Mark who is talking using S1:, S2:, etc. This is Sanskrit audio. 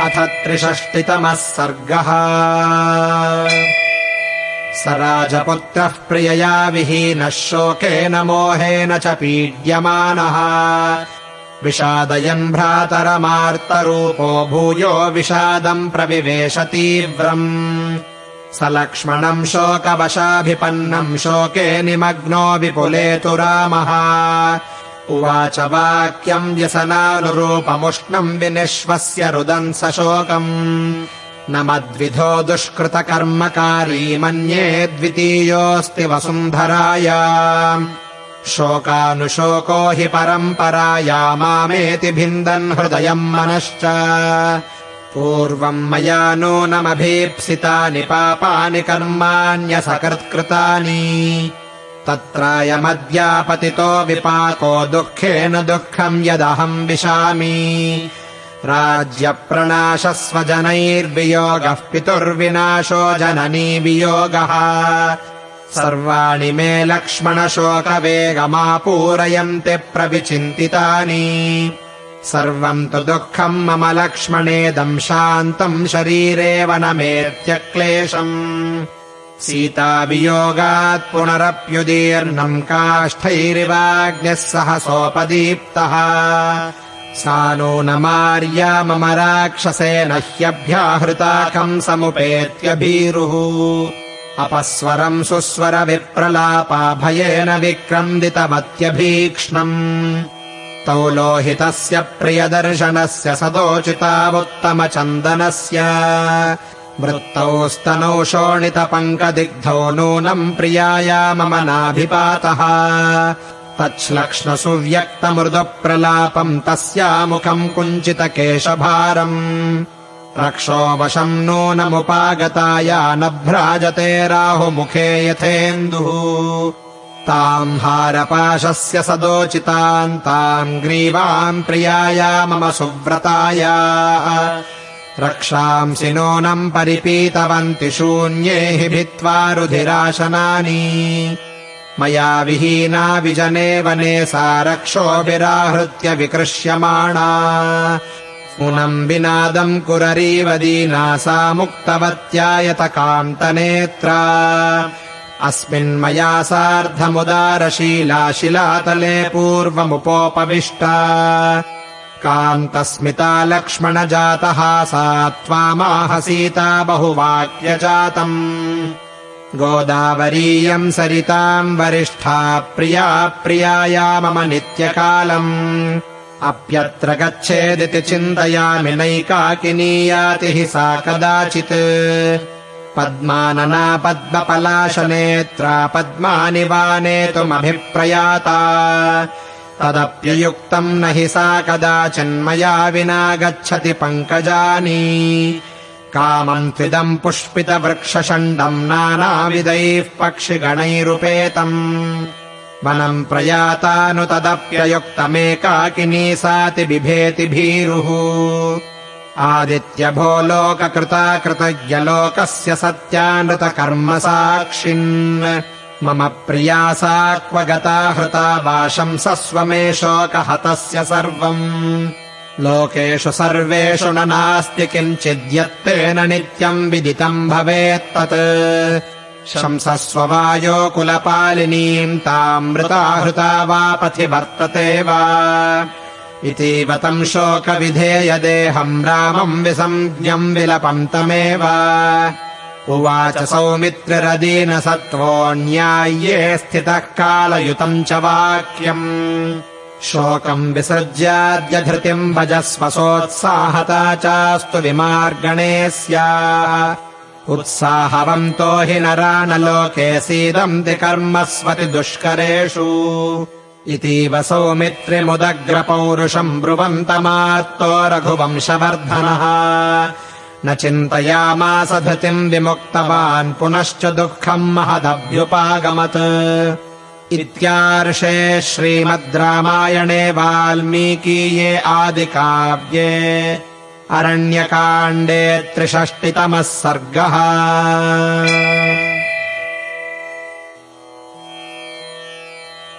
S1: अथ त्रिषष्टितमः सर्गः। स राजपुत्रः प्रियया विहीनः शोकेन मोहेन च पीड्यमानः। विषादयन् भ्रातरमार्तरूपो भूयो विषादम् प्रविवेश तीव्रम्। स लक्ष्मणम् शोकवशाभिपन्नम् शोके निमग्नो विपुले तु रामः उवाच वाक्यम् व्यसनानुरूपमुष्णम् विनिश्वस्य रुदन् स शोकम् न मद्विधो दुष्कृतकर्मकारी मन्ये द्वितीयोऽस्ति वसुन्धराया। शोकानुशोको हि परम्पराया मामेति भिन्दन् हृदयम् मनश्च। पूर्वम् मया नूनमभीप्सितानि पापानि कर्माण्यसकृत्कृतानि तत्रायमद्यापतितो विपाको दुःखेन दुःखम् यदहम् विशामि। राज्यप्रणाशः स्वजनैर्वियोगः पितुर्विनाशो जननी वियोगः। सर्वाणि मे लक्ष्मणशोकवेगमापूरयन्ति प्रविचिन्तितानि। सर्वम् तु दुःखम् मम लक्ष्मणेदम् शान्तम् शरीरे वनमेत्यक्लेशम् सीतावियोगात् पुनरप्युदीर्णम् काष्ठैरिवाग्निः सहसोपदीप्तः सा नूनमार्या मम राक्षसेन ह्यभ्याहृताकम् समुपेत्य भीरुः। अपस्वरम् सुस्वरविप्रलापा भयेन विक्रन्दितवत्यभीक्ष्णम् तौ लोहितस्य प्रियदर्शनस्य सदोचितावुत्तमचन्दनस्य वृत्तौ स्तनौ शोणितपङ्कदिग्धौ नूनम् प्रियाया मम नाभिपातः। तच्छ्लक्ष्णसुव्यक्तमृदुप्रलापम् तस्यामुखम् कुञ्चितकेशभारम्। रक्षोवशम् नूनमुपागताया न भ्राजते राहुमुखे यथेन्दुः। ताम् हारपाशस्य सदोचिताम् ताम् ग्रीवाम् प्रियाया मम सुव्रताया रक्षांसि नूनम् परिपीतवन्ति शून्ये हि भित्त्वा रुधिराशनानि। मया विहीना विजने वने सा रक्षोभिराहृत्य विकृष्यमाणा। पुनम् विनादम् कुररीवदीना सा मुक्तवत्यायतकान्तनेत्रा अस्मिन्मया सार्धमुदारशीला शिलातले पूर्वमुपोपविष्टा कान्तस्मिता लक्ष्मणजातः सा त्वामाह सीता बहुवाक्यजातम्। गोदावरीयम् सरिताम् वरिष्ठा प्रिया प्रियाया मम नित्यकालम्। अप्यत्र गच्छेदिति चिन्तयामि नैकाकिनीयाति हि सा कदाचित्। पद्मानना पद्मपलाशनेत्रा पद्मानि वा नेतुमभिप्रयाता तदप्ययुक्तम् न हि सा कदाचिन्मया विना गच्छति पङ्कजानि। कामम् त्विदम् पुष्पितवृक्षषण्डम् नानाविदैः पक्षिगणैरुपेतम्। वनम् प्रयातानु तदप्ययुक्तमेकाकिनी साति बिभेति भीरुः। आदित्यभो लोककृता कृतज्ञलोकस्य सत्यानृतकर्म साक्षिन् मम प्रिया सा क्व गता हृता वाशंसस्व मे शोकहतस्य सर्वम्। लोकेषु सर्वेषु न नास्ति किञ्चिद्यत्तेन नित्यम् विदितम् भवेत्तत् शंसस्व वायो कुलपालिनीम् तामृता हृता वा पथि वर्तते वा। इतीव तम् शोकविधेयदेहम् रामम् विसञ्ज्ञम् विलपन्तमेव उवाच सौमित्रिरदीनसत्त्वोऽन्याय्ये स्थितः कालयुतम् च वाक्यम्। शोकम् विसृज्याद्यधृतिम् भजस्व सोत्साहता चास्तु विमार्गणे स्याः उत्साहवन्तो हि नरा न लोके सीदन्ति कर्मस्वति दुष्करेषु। इतीव सौमित्रिमुदग्रपौरुषम् ब्रुवन्तमार्तो रघुवंशवर्धनः न चिन्तयामास धृतिम् विमुक्तवान् पुनश्च दुःखम् महदभ्युपागमत्। इत्यार्षे श्रीमद् रामायणे वाल्मीकीये आदिकाव्ये अरण्यकाण्डे त्रिषष्टितमः सर्गः